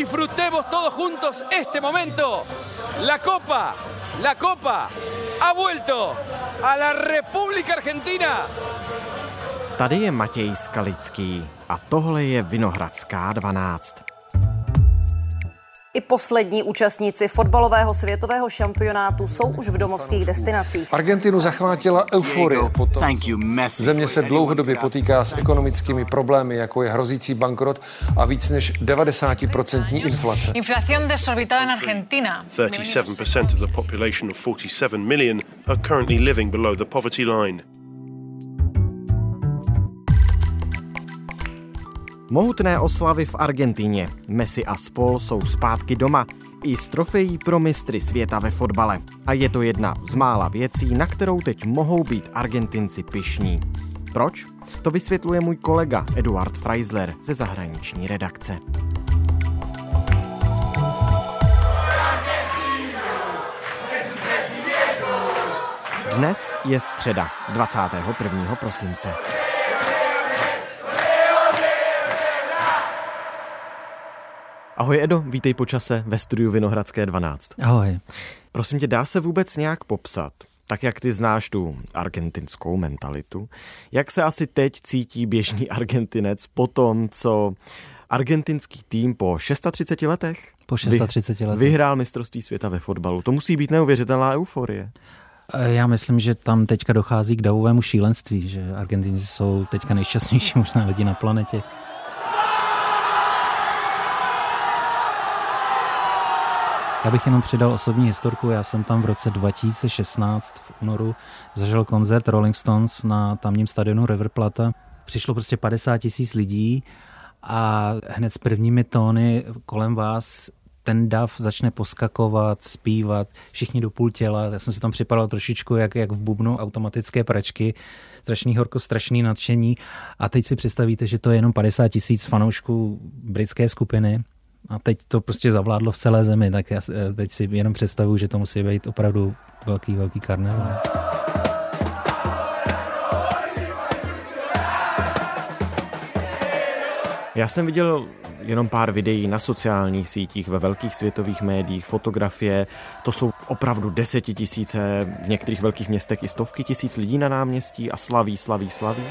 Disfrutemos todos juntos este momento. La Copa, la Copa ha vuelto a la República Argentina. Tady je Matěj Skalický a tohle je Vinohradská 12. I poslední účastníci fotbalového světového šampionátu jsou už v domovských destinacích. Argentinu zachvátila euforie potom. Země se dlouhodobě potýká s ekonomickými problémy, jako je hrozící bankrot a víc než 90% inflace. Inflación desorbitada en Argentina. 37% of the population of 47 million are currently living below the poverty line. Mohutné oslavy v Argentině. Messi a spol jsou zpátky doma. I s trofejí pro mistry světa ve fotbale. A je to jedna z mála věcí, na kterou teď mohou být Argentinci pišní. Proč? To vysvětluje můj kolega Eduard Freisler ze zahraniční redakce. Dnes je středa, 21. prosince. Ahoj Edo, vítej po čase ve studiu Vinohradské 12. Ahoj. Prosím tě, dá se vůbec nějak popsat, tak jak ty znáš tu argentinskou mentalitu, jak se asi teď cítí běžný Argentinec po tom, co argentinský tým po 630 letech po 630 letech vyhrál mistrovství světa ve fotbalu. To musí být neuvěřitelná euforie. Eh, já myslím, že tam teďka dochází k davovému šílenství, že Argentinci jsou teďka nejšťastnější možná lidi na planetě. Já bych jenom přidal osobní historku. Já jsem tam v roce 2016 v únoru zažil koncert Rolling Stones na tamním stadionu River Plata. Přišlo prostě 50 tisíc lidí a hned s prvními tóny kolem vás ten dav začne poskakovat, zpívat, všichni do půl těla. Já jsem si tam připadal trošičku jak, jak v bubnu automatické pračky. Strašný horko, strašný nadšení. A teď si představíte, že to je jenom 50 tisíc fanoušků britské skupiny a teď to prostě zavládlo v celé zemi, tak já teď si jenom představuju, že to musí být opravdu velký, velký karneval. Já jsem viděl jenom pár videí na sociálních sítích, ve velkých světových médiích, fotografie. To jsou opravdu desetitisíce, v některých velkých městech i stovky tisíc lidí na náměstí a slaví, slaví, slaví.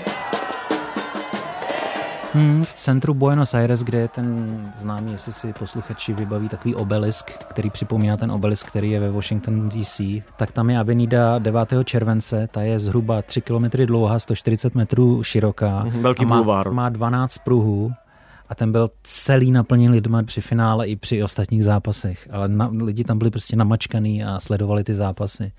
Hmm, v centru Buenos Aires, kde je ten známý, jestli si posluchači vybaví takový obelisk, který připomíná ten obelisk, který je ve Washington DC, tak tam je Avenida 9. července, ta je zhruba 3 km dlouhá, 140 metrů široká. Mhm, velký má, má 12 pruhů a ten byl celý naplněn lidmi při finále i při ostatních zápasech. Ale na, lidi tam byli prostě namačkaný a sledovali ty zápasy.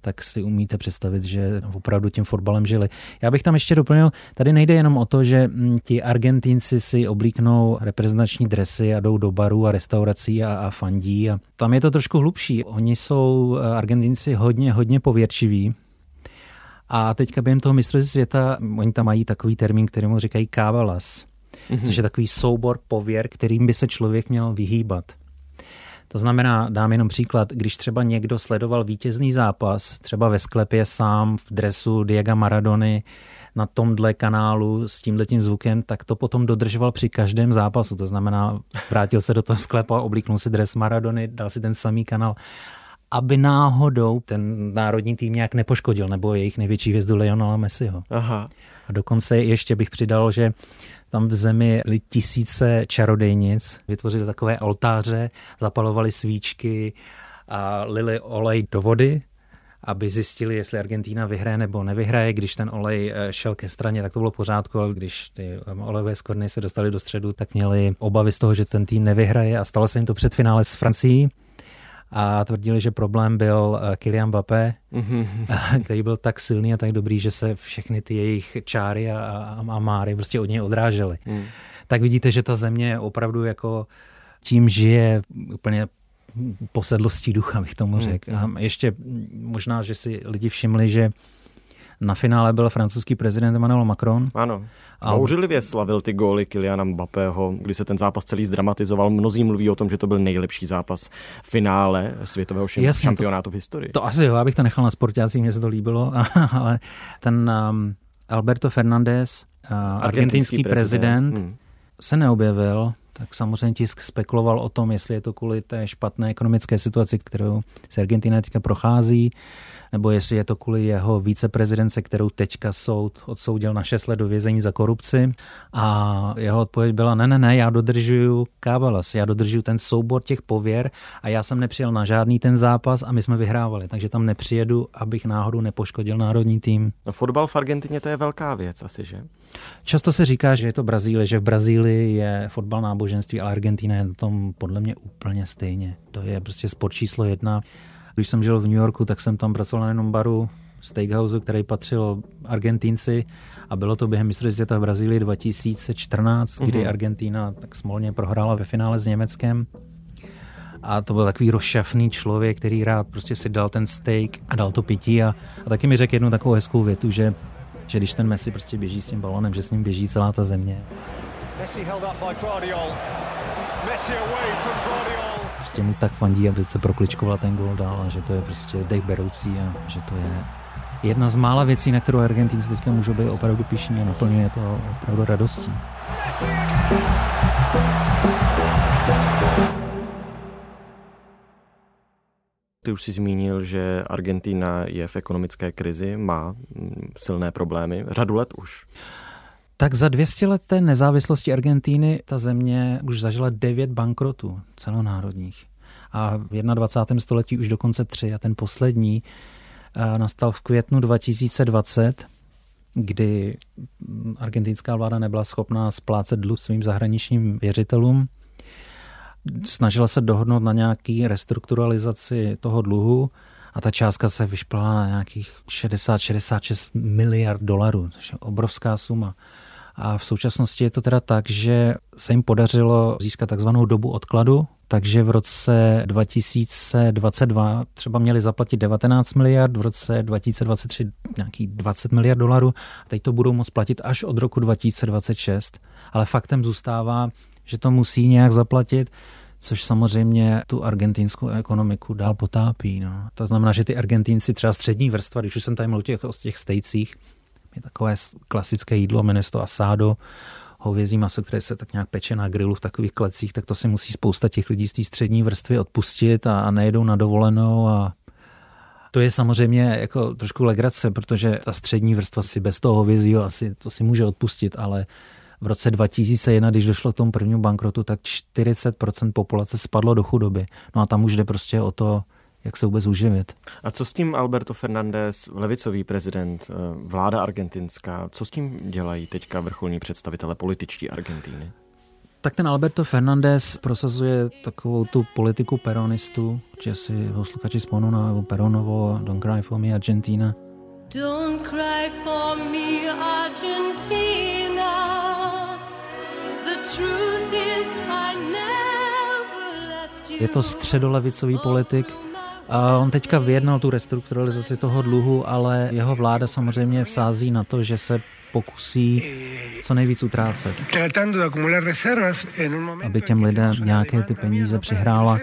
Tak si umíte představit, že opravdu tím fotbalem žili. Já bych tam ještě doplnil, tady nejde jenom o to, že mm, ti Argentinci si oblíknou reprezentační dresy a jdou do barů a restaurací a, a fandí. A tam je to trošku hlubší. Oni jsou eh, Argentinci hodně, hodně pověrčiví. A teďka během toho mistrovství světa, oni tam mají takový termín, kterému říkají kávalas mm-hmm. což je takový soubor pověr, kterým by se člověk měl vyhýbat. To znamená, dám jenom příklad, když třeba někdo sledoval vítězný zápas, třeba ve sklepě sám v dresu Diego Maradony, na tomhle kanálu s tímhletím zvukem, tak to potom dodržoval při každém zápasu. To znamená, vrátil se do toho sklepa, oblíknul si dres Maradony, dal si ten samý kanál, aby náhodou ten národní tým nějak nepoškodil, nebo jejich největší hvězdu Lionela Messiho. Aha. A dokonce ještě bych přidal, že tam v zemi tisíce čarodejnic, vytvořili takové oltáře, zapalovali svíčky a lili olej do vody, aby zjistili, jestli Argentína vyhraje nebo nevyhraje. Když ten olej eh, šel ke straně, tak to bylo pořádku, ale když ty eh, olejové skvrny se dostaly do středu, tak měli obavy z toho, že ten tým nevyhraje a stalo se jim to před finále s Francií a tvrdili, že problém byl eh, Kylian Mbappé, mm-hmm. který byl tak silný a tak dobrý, že se všechny ty jejich čáry a, a, a máry prostě od něj odrážely. Mm. Tak vidíte, že ta země opravdu jako tím žije úplně posedlostí ducha, bych tomu mm, řekl. Mm. A ještě možná, že si lidi všimli, že na finále byl francouzský prezident Emmanuel Macron. Ano. A bouřlivě slavil ty góly Kyliana Mbappého, kdy se ten zápas celý zdramatizoval. Mnozí mluví o tom, že to byl nejlepší zápas finále světového Jasně, šampionátu to, v historii. To asi jo, abych to nechal na sportácích, mně se to líbilo, ale ten um, Alberto Fernández, uh, argentinský prezident, prezident hmm. se neobjevil, tak samozřejmě tisk spekuloval o tom, jestli je to kvůli té špatné ekonomické situaci, kterou se Argentina teďka prochází, nebo jestli je to kvůli jeho víceprezidence, kterou teďka soud odsoudil na 6 let do vězení za korupci. A jeho odpověď byla, ne, ne, ne, já dodržuju kábalas, já dodržuju ten soubor těch pověr a já jsem nepřijel na žádný ten zápas a my jsme vyhrávali, takže tam nepřijedu, abych náhodou nepoškodil národní tým. No, fotbal v Argentině to je velká věc asi, že? Často se říká, že je to Brazílie, že v Brazílii je fotbal náboženství, ale Argentina je na tom podle mě úplně stejně. To je prostě sport číslo jedna. Když jsem žil v New Yorku, tak jsem tam pracoval na jednom baru, steakhouse, který patřil Argentínci a bylo to během mistrovství světa v Brazílii 2014, mm-hmm. kdy mhm. Argentina tak smolně prohrála ve finále s Německem. A to byl takový rozšafný člověk, který rád prostě si dal ten steak a dal to pití a, a taky mi řekl jednu takovou hezkou větu, že, že když ten Messi prostě běží s tím balonem, že s ním běží celá ta země. Messi held up by Guardiol. Messi away from Guardiol prostě mu tak fandí, aby se prokličkoval ten gol dál a že to je prostě dech beroucí a že to je jedna z mála věcí, na kterou Argentinci teďka můžou být opravdu pišní a naplňuje to opravdu radostí. Ty už si zmínil, že Argentina je v ekonomické krizi, má silné problémy, řadu let už. Tak za 200 let té nezávislosti Argentíny ta země už zažila devět bankrotů celonárodních. A v 21. století už dokonce tři. A ten poslední eh, nastal v květnu 2020, kdy argentinská vláda nebyla schopná splácet dluh svým zahraničním věřitelům. Snažila se dohodnout na nějaký restrukturalizaci toho dluhu a ta částka se vyšplala na nějakých 60-66 miliard dolarů, což je obrovská suma. A v současnosti je to teda tak, že se jim podařilo získat takzvanou dobu odkladu, takže v roce 2022 třeba měli zaplatit 19 miliard, v roce 2023 nějaký 20 miliard dolarů a teď to budou moct platit až od roku 2026. Ale faktem zůstává, že to musí nějak zaplatit, což samozřejmě tu argentinskou ekonomiku dál potápí. No. To znamená, že ty Argentinci třeba střední vrstva, když už jsem tady mluvil o těch stejcích, je takové klasické jídlo, jmenuje se to asado, hovězí maso, které se tak nějak peče na grilu v takových klecích, tak to si musí spousta těch lidí z té střední vrstvy odpustit a, a nejedou na dovolenou a to je samozřejmě jako trošku legrace, protože ta střední vrstva si bez toho hovězího asi to si může odpustit, ale v roce 2001, když došlo k tomu prvnímu bankrotu, tak 40% populace spadlo do chudoby. No a tam už jde prostě o to, jak se vůbec uživit. A co s tím Alberto Fernández, levicový prezident, eh, vláda argentinská, co s tím dělají teďka vrcholní představitele političtí Argentíny? Tak ten Alberto Fernández prosazuje takovou tu politiku peronistů, že si posluchači spomnou na Peronovo Don't Cry for Me Argentina. Don't cry for me Argentina Je to středolevicový politik, a on teďka vyjednal tu restrukturalizaci toho dluhu, ale jeho vláda samozřejmě vsází na to, že se pokusí co nejvíc utrácet. Aby těm lidem nějaké ty peníze přihrála.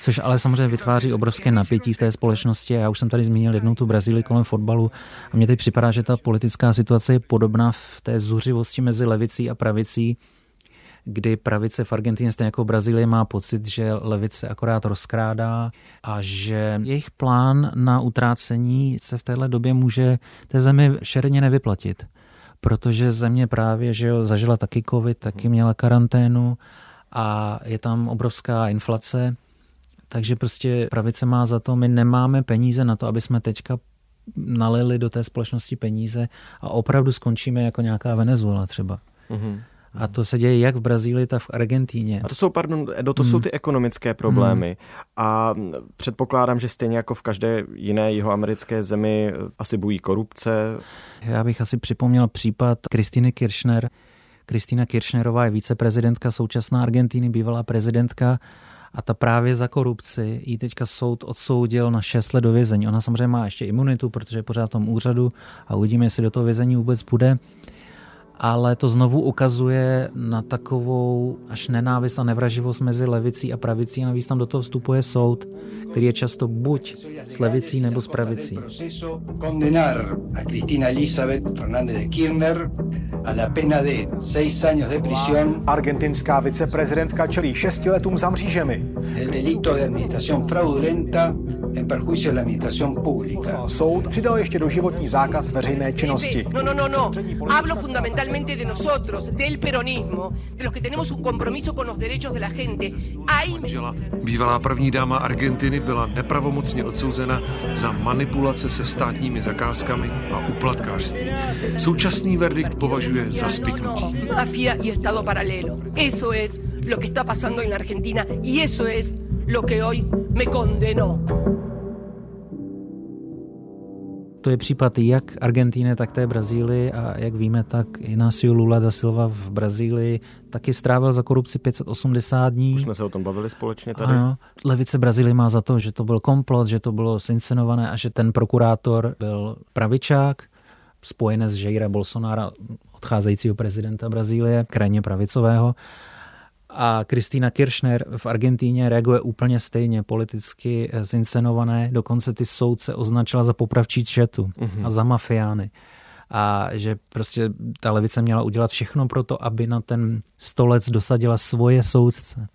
Což ale samozřejmě vytváří obrovské napětí v té společnosti. Já už jsem tady zmínil jednou tu Brazílii kolem fotbalu a mně teď připadá, že ta politická situace je podobná v té zuřivosti mezi levicí a pravicí kdy pravice v Argentině, stejně jako v Brazílii, má pocit, že levice akorát rozkrádá a že jejich plán na utrácení se v téhle době může té zemi šeredně nevyplatit. Protože země právě, že jo, zažila taky covid, taky měla karanténu a je tam obrovská inflace, takže prostě pravice má za to, my nemáme peníze na to, aby jsme teďka nalili do té společnosti peníze a opravdu skončíme jako nějaká Venezuela třeba. Mm-hmm. A to se děje jak v Brazílii, tak v Argentíně. A to jsou, pardon, Edo, to hmm. jsou ty ekonomické problémy. Hmm. A předpokládám, že stejně jako v každé jiné jihoamerické zemi asi bují korupce. Já bych asi připomněl případ Kristiny Kirchner. Kristýna Kirchnerová je viceprezidentka současná Argentíny, bývalá prezidentka a ta právě za korupci jí teďka soud odsoudil na 6 let do vězení. Ona samozřejmě má ještě imunitu, protože je pořád v tom úřadu a uvidíme, jestli do toho vězení vůbec bude ale to znovu ukazuje na takovou až nenávist a nevraživost mezi levicí a pravicí a navíc tam do toho vstupuje soud, který je často buď s levicí nebo s pravicí. Condenar a Cristina Elizabeth Fernández de Kirchner a la pena de seis años de prisión. Argentinská viceprezidentka čelí šesti letům za mřížemi. El delito de administración fraudulenta en perjuicio de la administración pública. Soud přidal ještě do životní zákaz veřejné činnosti. No, no, no, no. Hablo fundamentalmente de nosotros, del peronismo, de los que tenemos un compromiso con los derechos de la gente. Hay... Bývalá první dáma Argentiny byla nepravomocně odsouzena za manipulace se státními zakázkami a uplatkářství. Současný verdikt považuje za spiknutí. Mafia y Estado paralelo. Eso es lo que está pasando en la Argentina y eso es lo que hoy me condenó. To je případ jak Argentíny, tak té Brazílii a jak víme, tak Inácio Lula da Silva v Brazílii taky strávil za korupci 580 dní. Už jsme se o tom bavili společně tady. Ano, levice Brazílie má za to, že to byl komplot, že to bylo sinscenované a že ten prokurátor byl pravičák, spojené s Jaira Bolsonaro, odcházejícího prezidenta Brazílie, krajně pravicového a Kristýna Kirchner v Argentíně reaguje úplně stejně, politicky zinscenované, dokonce ty soudce označila za popravčí četu mm-hmm. a za mafiány. A že prostě ta levice měla udělat všechno pro to, aby na ten stolec dosadila svoje soudce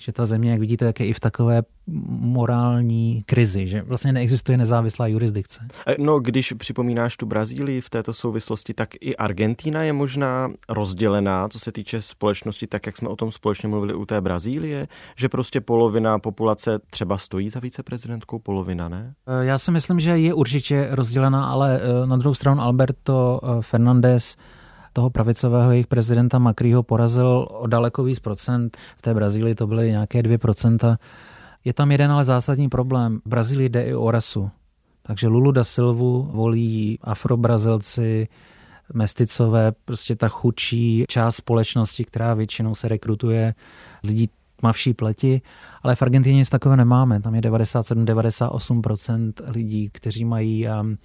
že ta země, jak vidíte, jak je i v takové morální krizi, že vlastně neexistuje nezávislá jurisdikce. No, když připomínáš tu Brazílii v této souvislosti, tak i Argentína je možná rozdělená, co se týče společnosti, tak jak jsme o tom společně mluvili u té Brazílie, že prostě polovina populace třeba stojí za viceprezidentkou, polovina ne? E, já si myslím, že je určitě rozdělená, ale e, na druhou stranu Alberto Fernandez toho pravicového jejich prezidenta Macriho porazil o daleko víc procent. V té Brazílii to byly nějaké 2 procenta. Je tam jeden ale zásadní problém. V Brazílii jde i o rasu. Takže Lulu da Silvu volí afrobrazilci, mesticové, prostě ta chudší část společnosti, která většinou se rekrutuje lidí tmavší pleti, ale v Argentině nic takového nemáme. Tam je 97-98% lidí, kteří mají um,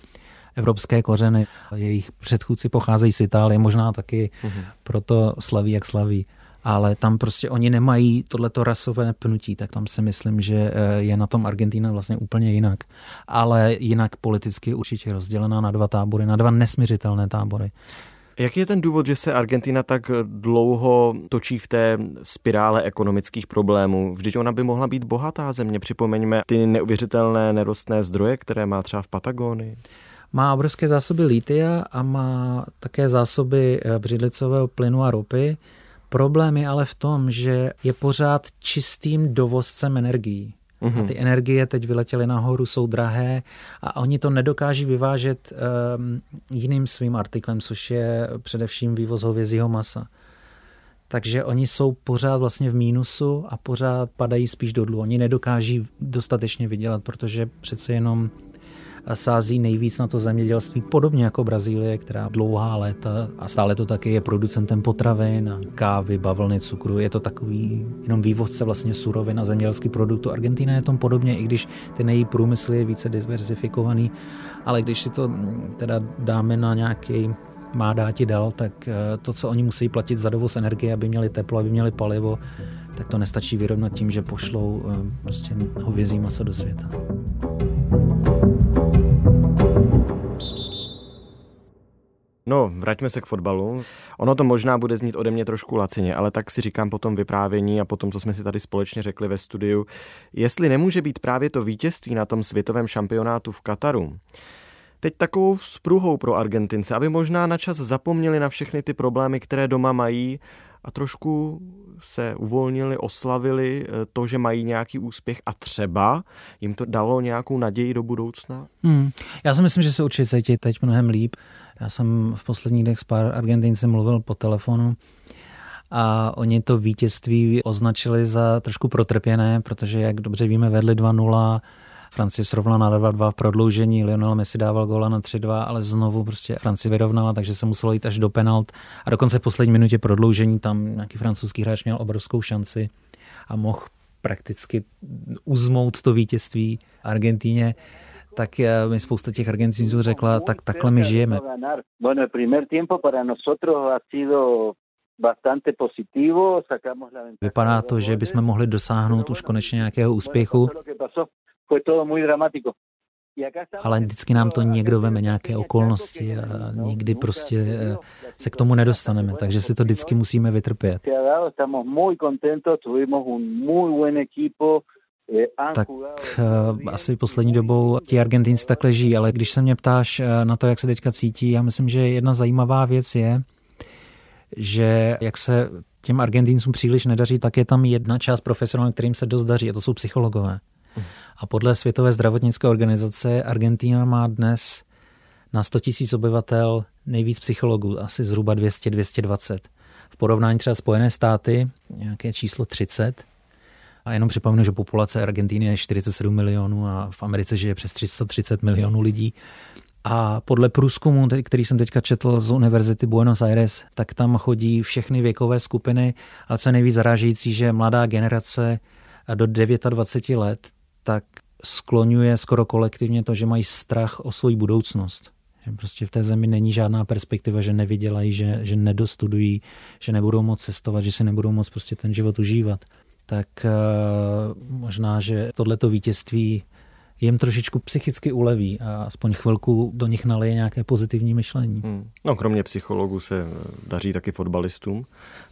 evropské kořeny. Jejich předchůdci pocházejí z Itálie, možná taky uh-huh. proto slaví, jak slaví. Ale tam prostě oni nemají tohleto rasové pnutí, tak tam si myslím, že eh, je na tom Argentina vlastně úplně jinak. Ale jinak politicky určitě rozdělená na dva tábory, na dva nesměřitelné tábory. Jaký je ten důvod, že se Argentina tak dlouho točí v té spirále ekonomických problémů? Vždyť ona by mohla být bohatá země. Připomeňme ty neuvěřitelné nerostné zdroje, které má třeba v Patagonii. Má obrovské zásoby lítia a má také zásoby eh, břidlicového plynu a ropy. Problém je ale v tom, že je pořád čistým dovozcem energií. Mm-hmm. A mhm. ty energie teď vyletěly nahoru, jsou drahé a oni to nedokáží vyvážet um, jiným svým artiklem, což je především vývoz hovězího masa. Takže oni jsou pořád vlastně v mínusu a pořád padají spíš do dlu. Oni nedokáží dostatečně vydělat, protože přece jenom sází nejvíc na to zemědělství, podobně jako Brazílie, která dlouhá léta a stále to taky je producentem potravin, kávy, bavlny, cukru. Je to takový jenom vývozce vlastně surovin a zemědělský produktů. Argentina je tom podobně, i když ten její průmysl je více diverzifikovaný, ale když si to mm, teda dáme na nějaký má dáti dal, tak eh, to, co oni musí platit za dovoz energie, aby měli teplo, aby měli palivo, tak to nestačí vyrovnat tím, že pošlou eh, prostě hovězí maso do světa. No, vraťme se k fotbalu. Ono to možná bude znít ode mě trošku lacině, ale tak si říkám po tom vyprávění a potom, co jsme si tady společně řekli ve studiu, jestli nemůže být právě to vítězství na tom světovém šampionátu v Kataru, teď takovou spruhou pro Argentince, aby možná na čas zapomněli na všechny ty problémy, které doma mají a trošku se uvolnili, oslavili eh, to, že mají nějaký úspěch a třeba jim to dalo nějakou naději do budoucna? Hmm. Já si myslím, že se určitě cítí teď mnohem líp. Já jsem v posledních dnech s pár Argentinci mluvil po telefonu a oni to vítězství označili za trošku protrpěné, protože, jak dobře víme, vedli 2-0, Francie srovnala na 2-2 v prodloužení, Lionel Messi dával góla na 3-2, ale znovu prostě Francie vyrovnala, takže se muselo jít až do penalt. A dokonce v poslední minutě prodloužení tam nějaký francouzský hráč měl obrovskou šanci a mohl prakticky uzmout to vítězství Argentíně. tak mi spousta těch Argentinců řekla, tak takhle my žijeme. Vypadá to, že bychom mohli dosáhnout už konečně nějakého úspěchu. Ale vždycky nám to někdo veme nějaké okolnosti a nikdy prostě eh, se k tomu nedostaneme, takže si to vždycky musíme vytrpět. Tak uh, asi poslední dobou ti Argentinci tak leží, ale když se mě ptáš na to, jak se teďka cítí, já myslím, že jedna zajímavá věc je, že jak se těm Argentincům příliš nedaří, tak je tam jedna část profesionálů, kterým se dost daří, a to jsou psychologové. A podle Světové zdravotnické organizace Argentina má dnes na 100 000 obyvatel nejvíc psychologů, asi zhruba 200-220. V porovnání třeba Spojené státy, nějaké číslo 30, a jenom připomenu, že populace Argentiny je 47 milionů a v Americe žije přes 330 milionů lidí. A podle průzkumu, který jsem teďka četl z Univerzity Buenos Aires, tak tam chodí všechny věkové skupiny, ale co je nejvíc zarážející, že mladá generace do 29 let tak skloňuje skoro kolektivně to, že mají strach o svoji budoucnost. Že prostě v té zemi není žádná perspektiva, že nevydělají, že, že nedostudují, že nebudou moc cestovat, že si nebudou moc prostě ten život užívat. Tak uh, možná, že tohleto vítězství jim trošičku psychicky uleví a aspoň chvilku do nich nalije nějaké pozitivní myšlení. Hmm. No kromě psychologů se daří taky fotbalistům.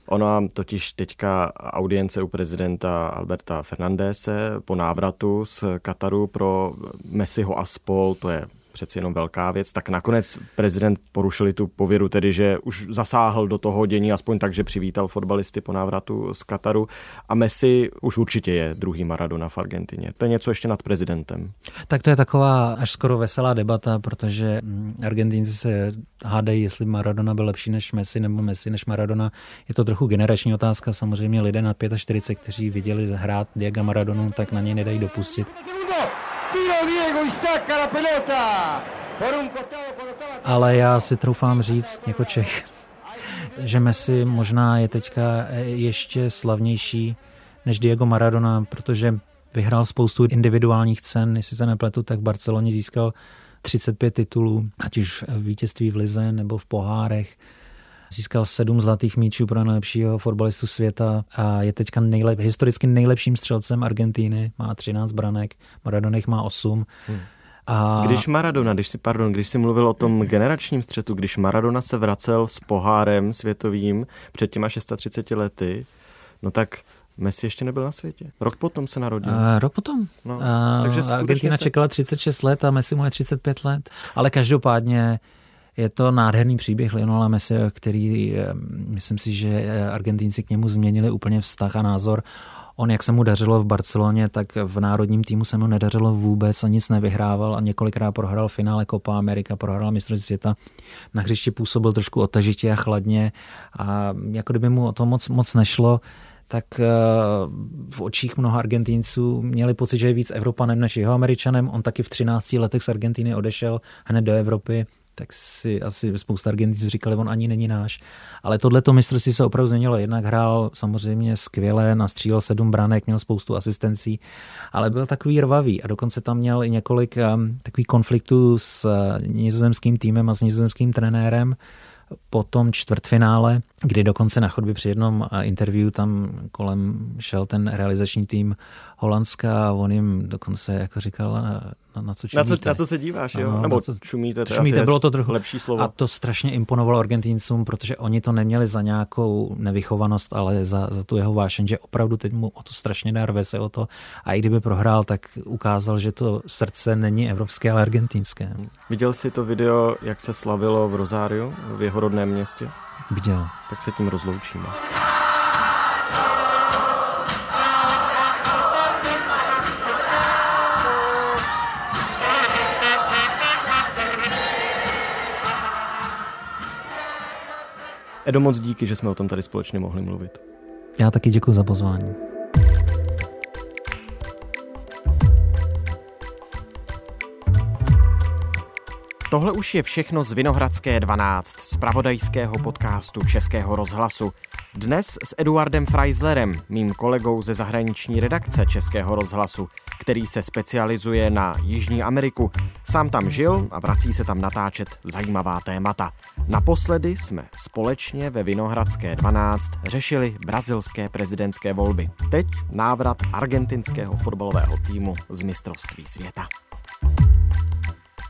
Ona totiž teďka audience u prezidenta Alberta Fernandese po návratu z Kataru pro Messiho a spol, to je přeci jenom velká věc, tak nakonec prezident porušili tu pověru, tedy že už zasáhl do toho dění aspoň tak, že přivítal fotbalisty po návratu z Kataru a Messi už určitě je druhý Maradona v Argentině. To je něco ještě nad prezidentem. Tak to je taková až skoro veselá debata, protože mm, Argentinci se hádají, jestli Maradona byl lepší než Messi nebo Messi než Maradona. Je to trochu generační otázka, samozřejmě lidé na 45, kteří viděli hrát Diego Maradonu, tak na něj nedají dopustit. Diego y saca la pelota. Ale já si troufám říct jako Čech, že Messi možná je teďka ještě slavnější než Diego Maradona, protože vyhrál spoustu individuálních cen, jestli se nepletu, tak v Barceloně získal 35 titulů, ať už vítězství v Lize nebo v pohárech. Získal sedm zlatých míčů pro nejlepšího fotbalistu světa a je teďka nejlep, historicky nejlepším střelcem Argentíny. Má 13 branek, Maradona jich má 8. Hmm. A... Když Maradona, když si, pardon, když si mluvil o tom generačním střetu, když Maradona se vracel s pohárem světovým před těma 630 lety, no tak Messi ještě nebyl na světě. Rok potom se narodil. Uh, rok potom. No, uh, takže Argentina se... čekala 36 let a Messi mu je 35 let. Ale každopádně je to nádherný příběh Lionela Messi, který eh, myslím si, že eh, Argentinci k němu změnili úplně vztah a názor. On, jak se mu dařilo v Barceloně, tak v národním týmu se mu nedařilo vůbec a nic nevyhrával a několikrát prohrál finále Copa America, prohrál mistrovství světa. Na hřišti působil trošku otažitě a chladně a jako kdyby mu o to moc, moc nešlo, tak eh, v očích mnoha Argentinců měli pocit, že je víc Evropanem než jeho Američanem. On taky v 13 letech z Argentiny odešel hned do Evropy tak si asi spousta Argentinců říkali, on ani není náš. Ale tohleto mistrovství se opravdu změnilo. Jednak hrál samozřejmě skvěle, nastřílel sedm branek, měl spoustu asistencí, ale byl takový rvavý a dokonce tam měl i několik um, takových konfliktů s uh, nizozemským týmem a s nizozemským trenérem, po tom čtvrtfinále, kdy dokonce na chodbě při jednom uh, interview tam kolem šel ten realizační tým Holandska a on jim dokonce jako říkal, na, na co čumíte. Na co, na co se díváš, jo? Ano, Nebo co, čumíte, to čumíte, bylo to trochu lepší slovo. A to strašně imponovalo Argentincům, protože oni to neměli za nějakou nevychovanost, ale za, za tu jeho vášeň, že opravdu teď mu o to strašně nerve se o to. A i kdyby prohrál, tak ukázal, že to srdce není evropské, ale argentinské. Viděl jsi to video, jak se slavilo v Rosáriu, v jeho rodném městě? Viděl. Tak se tím rozloučíme. Edo, moc díky, že jsme o tom tady společně mohli mluvit. Já taky děkuji za pozvání. Tohle už je všechno z Vinohradské 12, z pravodajského podcastu Českého rozhlasu. Dnes s Eduardem Freislerem, mým kolegou ze zahraniční redakce Českého rozhlasu, který se specializuje na Jižní Ameriku. Sám tam žil a vrací se tam natáčet zajímavá témata. Naposledy jsme společně ve Vinohradské 12 řešili brazilské prezidentské volby. Teď návrat argentinského fotbalového týmu z mistrovství světa.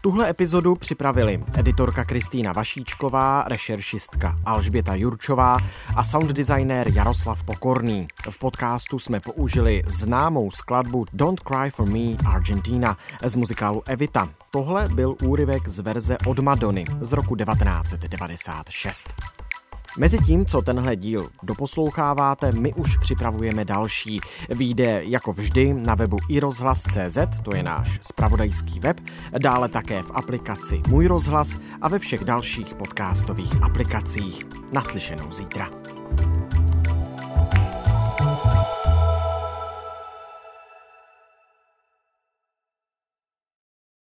Tuhle epizodu připravili editorka Kristýna Vašíčková, rešeršistka Alžběta Jurčová a sound designer Jaroslav Pokorný. V podcastu jsme použili známou skladbu Don't Cry for Me Argentina z muzikálu Evita. Tohle byl úryvek z verze od Madony z roku 1996. Mezi tím, co tenhle díl doposloucháváte, my už připravujeme další. Výjde jako vždy na webu iRozhlas.cz, to je náš spravodajský web, dále také v aplikaci Můj rozhlas a ve všech dalších podcastových aplikacích. Naslyšenou zítra.